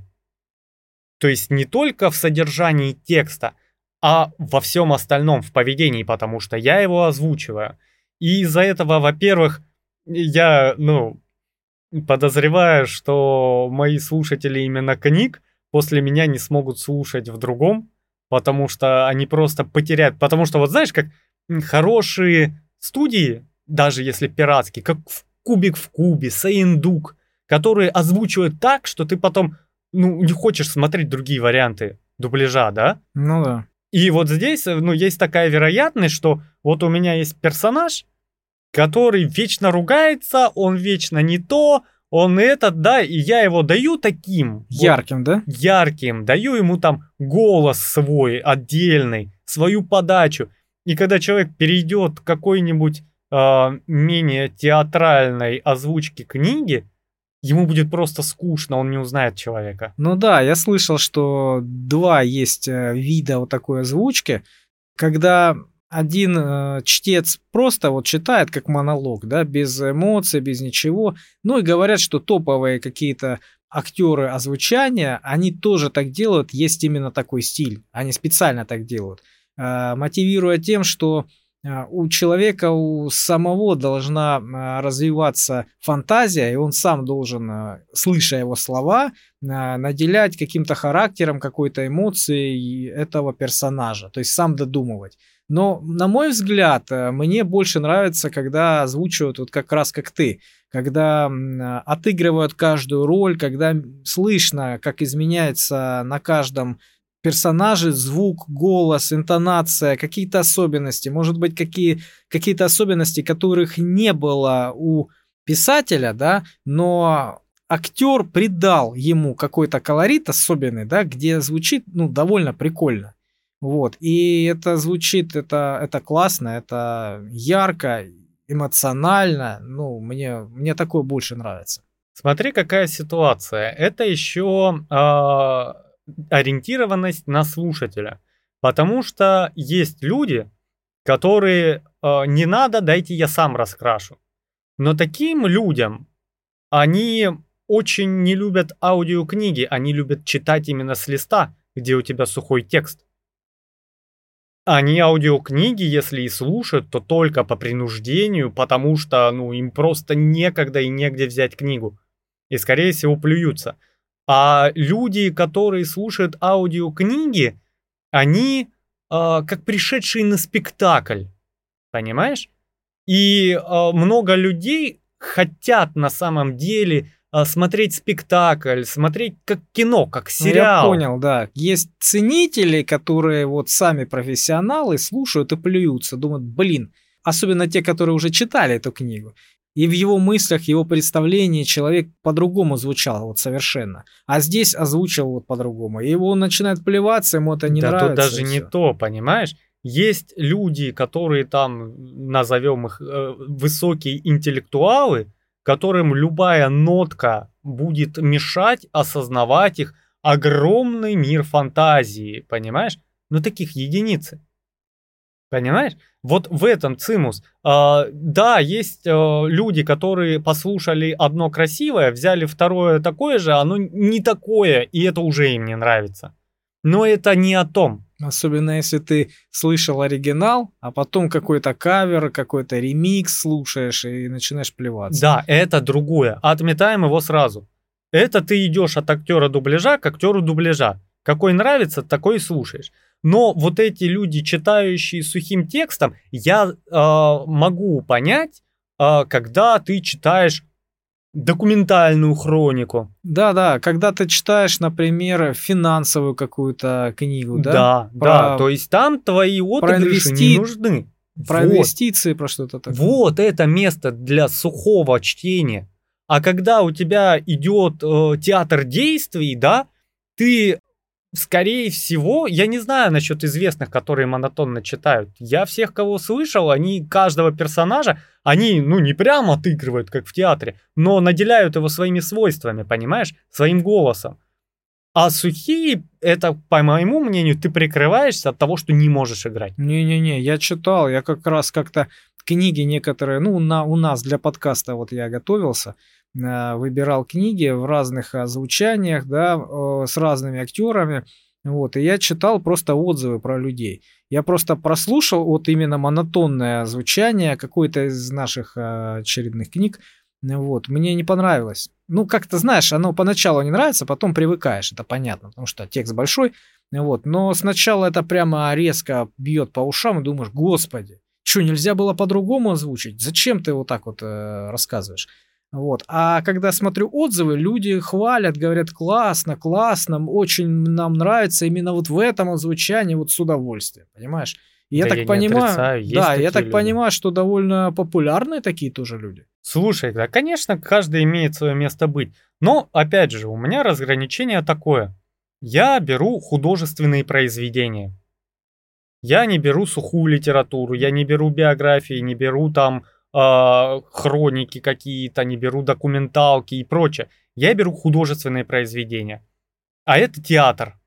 То есть не только в содержании текста, а во всем остальном, в поведении, потому что я его озвучиваю. И из-за этого, во-первых, я, ну, подозреваю, что мои слушатели именно книг после меня не смогут слушать в другом, потому что они просто потеряют. Потому что вот знаешь, как хорошие студии, даже если пиратские, как в Кубик в кубе, Саиндук, которые озвучивают так, что ты потом ну, не хочешь смотреть другие варианты дубляжа, да? Ну да. И вот здесь, ну, есть такая вероятность, что вот у меня есть персонаж, который вечно ругается, он вечно не то, он этот, да, и я его даю таким. Ярким, вот, да? Ярким, даю ему там голос свой отдельный, свою подачу. И когда человек перейдет какой-нибудь э, менее театральной озвучки книги, ему будет просто скучно, он не узнает человека. Ну да, я слышал, что два есть э, вида вот такой озвучки, когда один э, чтец просто вот читает как монолог, да, без эмоций, без ничего. Ну и говорят, что топовые какие-то актеры озвучания, они тоже так делают, есть именно такой стиль. Они специально так делают, мотивируя тем, что а, у человека у самого должна а, развиваться фантазия, и он сам должен, а, слыша его слова, наделять каким-то характером, какой-то эмоцией этого персонажа, то есть сам додумывать. Но, на мой взгляд, мне больше нравится, когда озвучивают вот как раз как ты, когда отыгрывают каждую роль, когда слышно, как изменяется на каждом персонаже звук, голос, интонация, какие-то особенности, может быть, какие, какие-то особенности, которых не было у писателя, да, но актер придал ему какой-то колорит особенный, да, где звучит, ну, довольно прикольно. Вот, и это звучит, это, это классно, это ярко, эмоционально, ну, мне, мне такое больше нравится. Смотри, какая ситуация. Это еще э, а, ориентированность на слушателя. Потому что есть люди, которые э, не надо, дайте я сам раскрашу. Но таким людям они очень не любят аудиокниги, они любят читать именно с листа, где у тебя сухой текст. Они аудиокниги, если и слушают, то только по принуждению, потому что ну, им просто некогда и негде взять книгу. И, скорее всего, плюются. А люди, которые слушают аудиокниги, они э, как пришедшие на спектакль. Понимаешь? И э, много людей хотят на самом деле а, смотреть спектакль, смотреть как кино, как сериал. Ну, я понял, да. Есть ценители, которые вот сами профессионалы слушают и плюются, думают, блин, особенно те, которые уже читали эту книгу. И в его мыслях, его представлении человек по-другому звучал вот совершенно. А здесь озвучил вот по-другому. И его он начинает плеваться, ему это не да нравится. Да тут даже не все. то, понимаешь? Есть люди, которые там, назовем их, э, высокие интеллектуалы, которым любая нотка будет мешать осознавать их огромный мир фантазии, понимаешь? Ну таких единицы. Понимаешь? Вот в этом цимус. А, да, есть а, люди, которые послушали одно красивое, взяли второе такое же, оно не такое, и это уже им не нравится. Но это не о том. Особенно если ты слышал оригинал, а потом какой-то кавер, какой-то ремикс слушаешь и начинаешь плеваться. Да, это другое. Отметаем его сразу. Это ты идешь от актера дубляжа к актеру дубляжа. Какой нравится, такой и слушаешь. Но вот эти люди, читающие сухим текстом, я э, могу понять, э, когда ты читаешь документальную хронику. Да-да, когда ты читаешь, например, финансовую какую-то книгу, да? Да, про... да, то есть там твои отыгрыши инвести... не нужны. Про вот. инвестиции, про что-то такое. Вот это место для сухого чтения. А когда у тебя идет э, театр действий, да, ты скорее всего, я не знаю насчет известных, которые монотонно читают. Я всех, кого слышал, они каждого персонажа, они, ну, не прямо отыгрывают, как в театре, но наделяют его своими свойствами, понимаешь, своим голосом. А сухие, это, по моему мнению, ты прикрываешься от того, что не можешь играть. Не-не-не, я читал, я как раз как-то книги некоторые, ну, на, у нас для подкаста вот я готовился, выбирал книги в разных озвучаниях, да, с разными актерами. Вот, и я читал просто отзывы про людей. Я просто прослушал вот именно монотонное звучание какой-то из наших э, очередных книг. Вот, мне не понравилось. Ну, как-то, знаешь, оно поначалу не нравится, потом привыкаешь, это понятно, потому что текст большой. Вот, но сначала это прямо резко бьет по ушам и думаешь, господи, что, нельзя было по-другому озвучить? Зачем ты вот так вот э, рассказываешь? Вот. А когда смотрю отзывы, люди хвалят, говорят, классно, классно, очень нам нравится именно вот в этом озвучании вот с удовольствием, понимаешь? И да я так я понимаю, отрицаю, да, я так люди. понимаю, что довольно популярные такие тоже люди. Слушай, да, конечно, каждый имеет свое место быть. Но, опять же, у меня разграничение такое. Я беру художественные произведения. Я не беру сухую литературу, я не беру биографии, не беру там хроники какие-то, не беру документалки и прочее. Я беру художественные произведения. А это театр,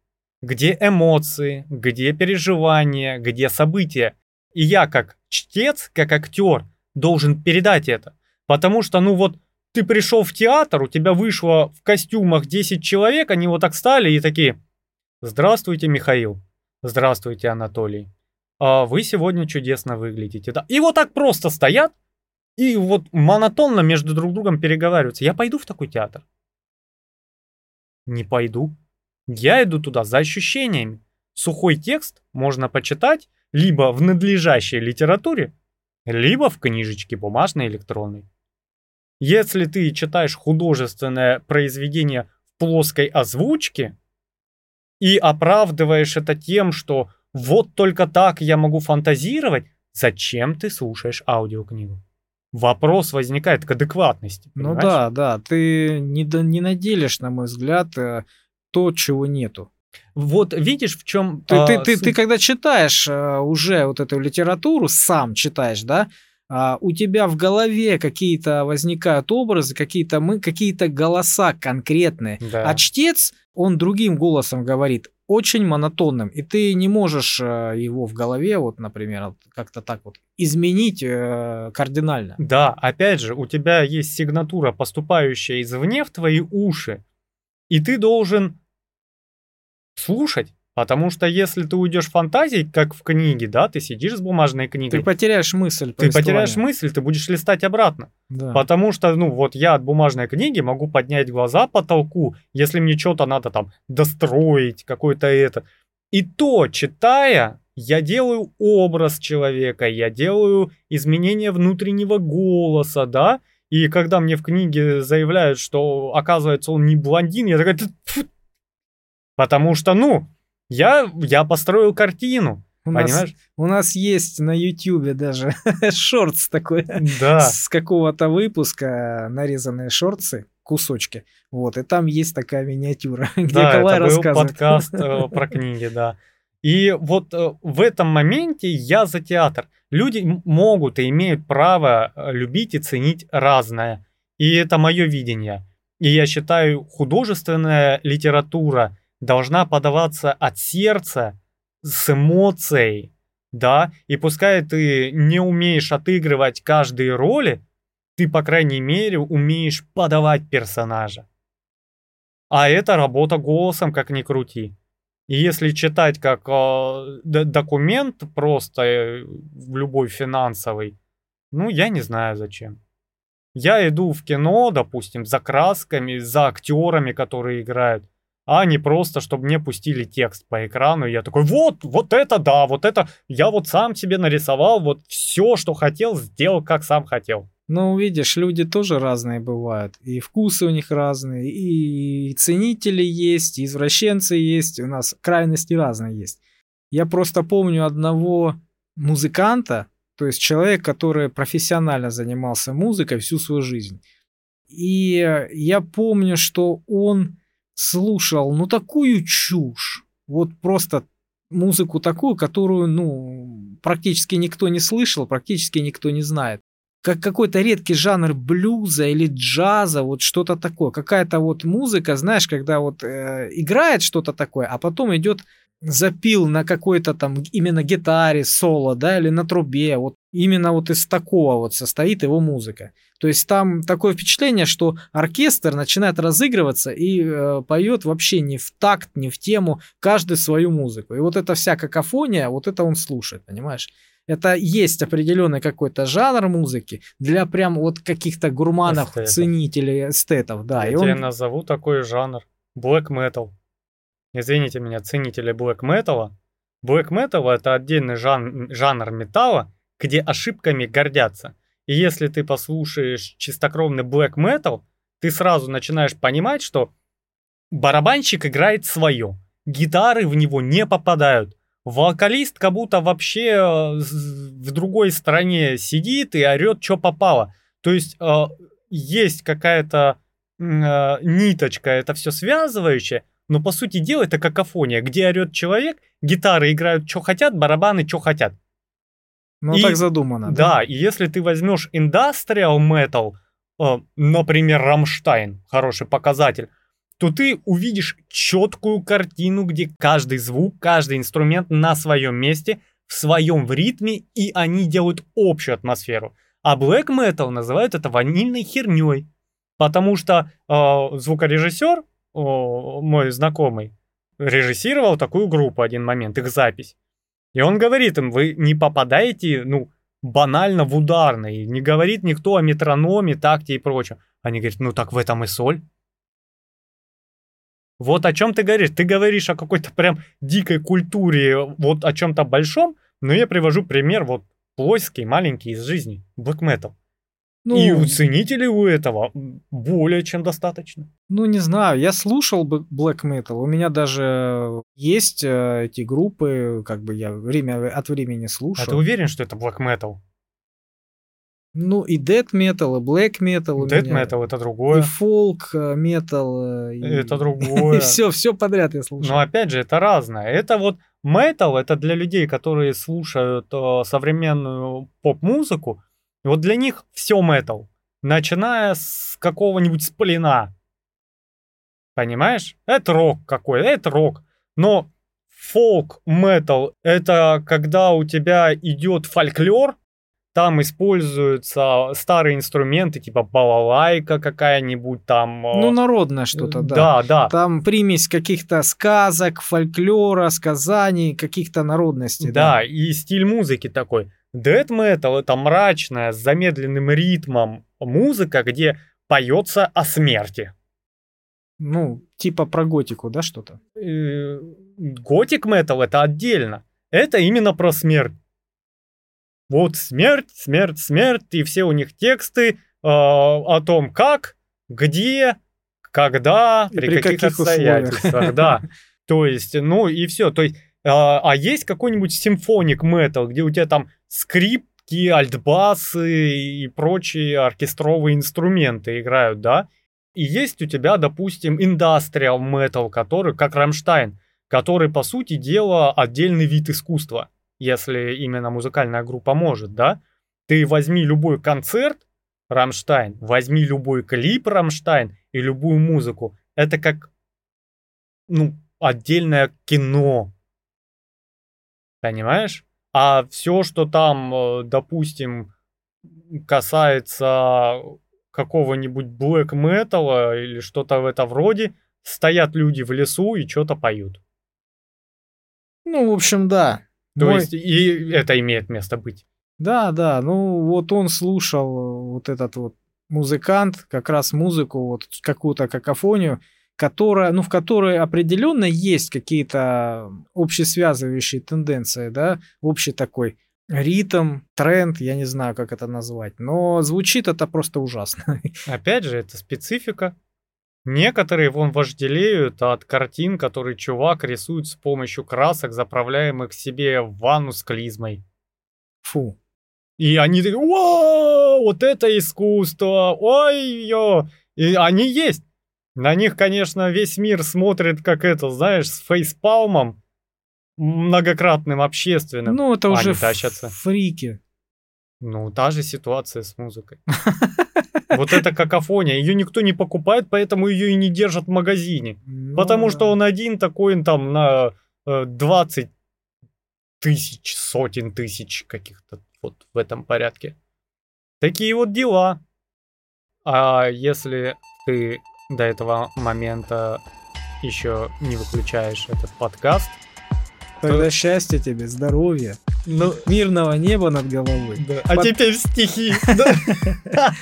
где эмоции, где переживания, где события. И я как чтец, как актер должен передать это. Потому что, ну вот, ты пришел в театр, у тебя вышло в костюмах 10 человек, они вот так стали и такие, здравствуйте, Михаил, здравствуйте, Анатолий, а вы сегодня чудесно выглядите. Да. И вот так просто стоят, и вот монотонно между друг другом переговариваются. Я пойду в такой театр? Не пойду. Я иду туда за ощущениями. Сухой текст можно почитать, либо в надлежащей литературе, либо в книжечке бумажной электронной. Если ты читаешь художественное произведение в плоской озвучке и оправдываешь это тем, что вот только так я могу фантазировать, зачем ты слушаешь аудиокнигу? Вопрос возникает к адекватности. Ну понимаешь? да, да, ты не, не наделишь, на мой взгляд, э, то, чего нету. Вот видишь, в чем... Ты, ты, ты, ты когда читаешь э, уже вот эту литературу, сам читаешь, да, а, у тебя в голове какие-то возникают образы, какие-то мы, какие-то голоса конкретные. Да. А чтец, он другим голосом говорит, очень монотонным, и ты не можешь э, его в голове, вот, например, как-то так вот изменить э, кардинально. Да, опять же, у тебя есть сигнатура, поступающая извне в твои уши, и ты должен слушать. Потому что если ты уйдешь в фантазии, как в книге, да, ты сидишь с бумажной книгой, Ты потеряешь мысль. ты потеряешь мысль, ты будешь листать обратно. Да. Потому что, ну, вот я от бумажной книги могу поднять глаза по потолку, если мне что-то надо там достроить, какое-то это. И то, читая, я делаю образ человека, я делаю изменение внутреннего голоса, да, и когда мне в книге заявляют, что оказывается он не блондин, я такой, потому что, ну, я, я построил картину, У нас, понимаешь? у нас есть на Ютубе даже шортс такой. Да. с какого-то выпуска нарезанные шорты, кусочки. Вот, и там есть такая миниатюра, где Да, Николай это был рассказывает. подкаст э, про книги, да. И вот э, в этом моменте я за театр. Люди могут и имеют право э, любить и ценить разное. И это мое видение. И я считаю, художественная литература должна подаваться от сердца, с эмоцией, да, и пускай ты не умеешь отыгрывать каждые роли, ты, по крайней мере, умеешь подавать персонажа. А это работа голосом, как ни крути. И если читать как э, документ просто э, любой финансовый, ну, я не знаю зачем. Я иду в кино, допустим, за красками, за актерами, которые играют, а не просто, чтобы мне пустили текст по экрану, и я такой, вот, вот это да, вот это, я вот сам себе нарисовал, вот все, что хотел, сделал, как сам хотел. Ну, видишь, люди тоже разные бывают. И вкусы у них разные, и ценители есть, и извращенцы есть. У нас крайности разные есть. Я просто помню одного музыканта, то есть человек, который профессионально занимался музыкой всю свою жизнь. И я помню, что он слушал, ну, такую чушь. Вот просто музыку такую, которую, ну, практически никто не слышал, практически никто не знает как какой-то редкий жанр блюза или джаза, вот что-то такое. Какая-то вот музыка, знаешь, когда вот э, играет что-то такое, а потом идет запил на какой-то там именно гитаре, соло, да, или на трубе, вот именно вот из такого вот состоит его музыка. То есть там такое впечатление, что оркестр начинает разыгрываться и э, поет вообще не в такт, не в тему, каждый свою музыку. И вот эта вся какофония, вот это он слушает, понимаешь? Это есть определенный какой-то жанр музыки для прям вот каких-то гурманов, Эстетов. ценителей, эстетов, да. Я и тебе он, назову такой жанр. Black metal. Извините меня, ценители black metal. Black metal это отдельный жан- жанр металла, где ошибками гордятся. И если ты послушаешь чистокровный black metal, ты сразу начинаешь понимать, что барабанщик играет свое. Гитары в него не попадают. Вокалист как будто вообще э, в другой стране сидит и орет, что попало. То есть э, есть какая-то э, ниточка, это все связывающее, но по сути дела это какофония, где орет человек, гитары играют, что хотят, барабаны, что хотят. ну и- так задумано. Да, и если ты возьмешь industrial metal, э, например, Рамштайн, хороший показатель, то ты увидишь четкую картину, где каждый звук, каждый инструмент на своем месте, в своем в ритме, и они делают общую атмосферу. А black metal называют это ванильной херней, потому что э, звукорежиссер, о, мой знакомый, режиссировал такую группу один момент, их запись. И он говорит им, вы не попадаете, ну, банально в ударный. Не говорит никто о метрономе, такте и прочем. Они говорят, ну так в этом и соль. Вот о чем ты говоришь. Ты говоришь о какой-то прям дикой культуре, вот о чем-то большом, Но я привожу пример вот плоский, маленький из жизни. Black Metal. Ну, И у ценителей у этого более чем достаточно. ну, не знаю, я слушал бы Black Metal, у меня даже есть э, эти группы, как бы я время от времени А слушаю. ты уверен, что это Black Metal? Ну, и Death Metal, и Black Metal у Death меня, Metal это и другое. Folk э, Metal, э, и... Это другое. все, все подряд я слушаю. Но опять же, это разное. Это вот метал, это для людей, которые слушают э, современную поп-музыку. И вот для них все метал. Начиная с какого-нибудь сплина. Понимаешь? Это рок какой-то, это рок. Но фолк метал это когда у тебя идет фольклор, там используются старые инструменты, типа балалайка какая-нибудь там. э, Ну, народное что-то, да. Да, да. Там примесь каких-то сказок, фольклора, сказаний, каких-то народностей. Да, и стиль музыки такой. Death metal это мрачная, с замедленным ритмом музыка, где поется о смерти. Ну, типа про готику, да, что-то? Готик метал это отдельно. Это именно про смерть. Вот смерть, смерть, смерть, и все у них тексты э, о том, как, где, когда, И при, при каких, каких условиях. обстоятельствах, да. То есть, ну и все. То есть, а, а есть какой-нибудь симфоник метал, где у тебя там скрипки, альтбасы и прочие оркестровые инструменты играют, да? И есть у тебя, допустим, индастриал метал, который, как Рамштайн, который, по сути дела, отдельный вид искусства, если именно музыкальная группа может, да? Ты возьми любой концерт Рамштайн, возьми любой клип Рамштайн и любую музыку. Это как, ну, отдельное кино. Понимаешь? А все, что там, э, допустим, касается какого-нибудь black metal или что-то в это вроде, стоят люди в лесу и что-то поют. Ну, в общем, да. То Мой- есть и это имеет место быть. Да, да, ну вот он слушал э, вот этот вот музыкант, как раз музыку, вот какую-то какофонию, которая, ну, в которой определенно есть какие-то общесвязывающие тенденции, да, общий такой ритм, тренд, я не знаю, как это назвать, но звучит это просто ужасно. Опять же, это специфика. Некоторые вон вожделеют от картин, которые чувак рисует с помощью красок, заправляемых себе в ванну с клизмой. Фу. И они такие, «Вау, вот это искусство, ой-ё. И они есть. На них, конечно, весь мир смотрит, как это, знаешь, с фейспалмом, многократным общественным. Ну, это уже тащатся. фрики. Ну, та же ситуация с музыкой. Вот эта какофония, ее никто не покупает, поэтому ее и не держат в магазине. Ну Потому что он один такой, там, на э, 20 тысяч, сотен тысяч каких-то вот в этом порядке. Такие вот дела. А если ты до этого момента еще не выключаешь этот подкаст, Тогда счастья тебе, здоровья, ну, мирного неба над головой. А Под- теперь стихи. да.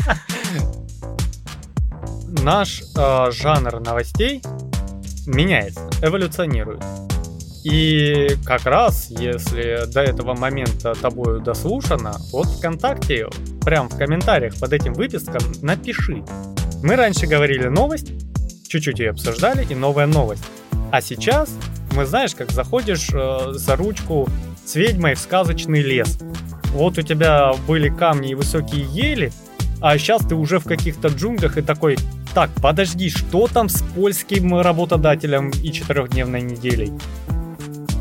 Наш э, жанр новостей меняется, эволюционирует. И как раз, если до этого момента тобою дослушано, вот ВКонтакте, прям в комментариях под этим выписком напиши. Мы раньше говорили новость, чуть-чуть ее обсуждали, и новая новость. А сейчас, мы знаешь, как заходишь э, за ручку с ведьмой в сказочный лес. Вот у тебя были камни и высокие ели, а сейчас ты уже в каких-то джунглях и такой, так, подожди, что там с польским работодателем и четырехдневной неделей?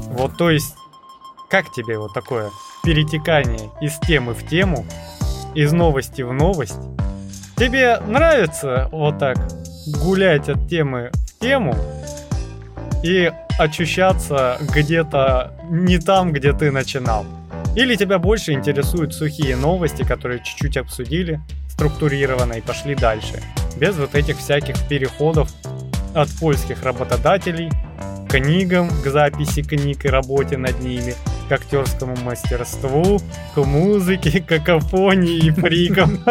Вот, то есть, как тебе вот такое перетекание из темы в тему, из новости в новость? Тебе нравится вот так гулять от темы в тему и ощущаться где-то не там, где ты начинал? Или тебя больше интересуют сухие новости, которые чуть-чуть обсудили, структурированно и пошли дальше, без вот этих всяких переходов от польских работодателей книгам, к записи книг и работе над ними, к актерскому мастерству, к музыке, к какофонии и фрикам.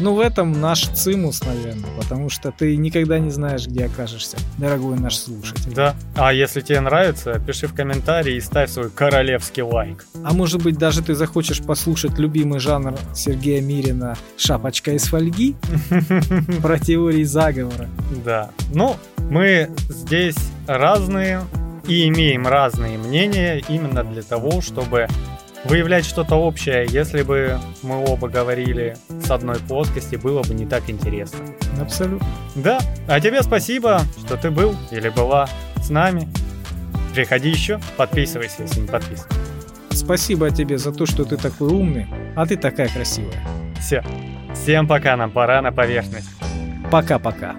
Ну, в этом наш цимус, наверное, потому что ты никогда не знаешь, где окажешься, дорогой наш слушатель. Да. А если тебе нравится, пиши в комментарии и ставь свой королевский лайк. А может быть, даже ты захочешь послушать любимый жанр Сергея Мирина «Шапочка из фольги» про теории заговора. Да. Ну, мы здесь разные и имеем разные мнения именно для того, чтобы выявлять что-то общее. Если бы мы оба говорили с одной плоскости, было бы не так интересно. Абсолютно. Да, а тебе спасибо, что ты был или была с нами. Приходи еще, подписывайся, если не подписан. Спасибо тебе за то, что ты такой умный, а ты такая красивая. Все. Всем пока, нам пора на поверхность. Пока-пока.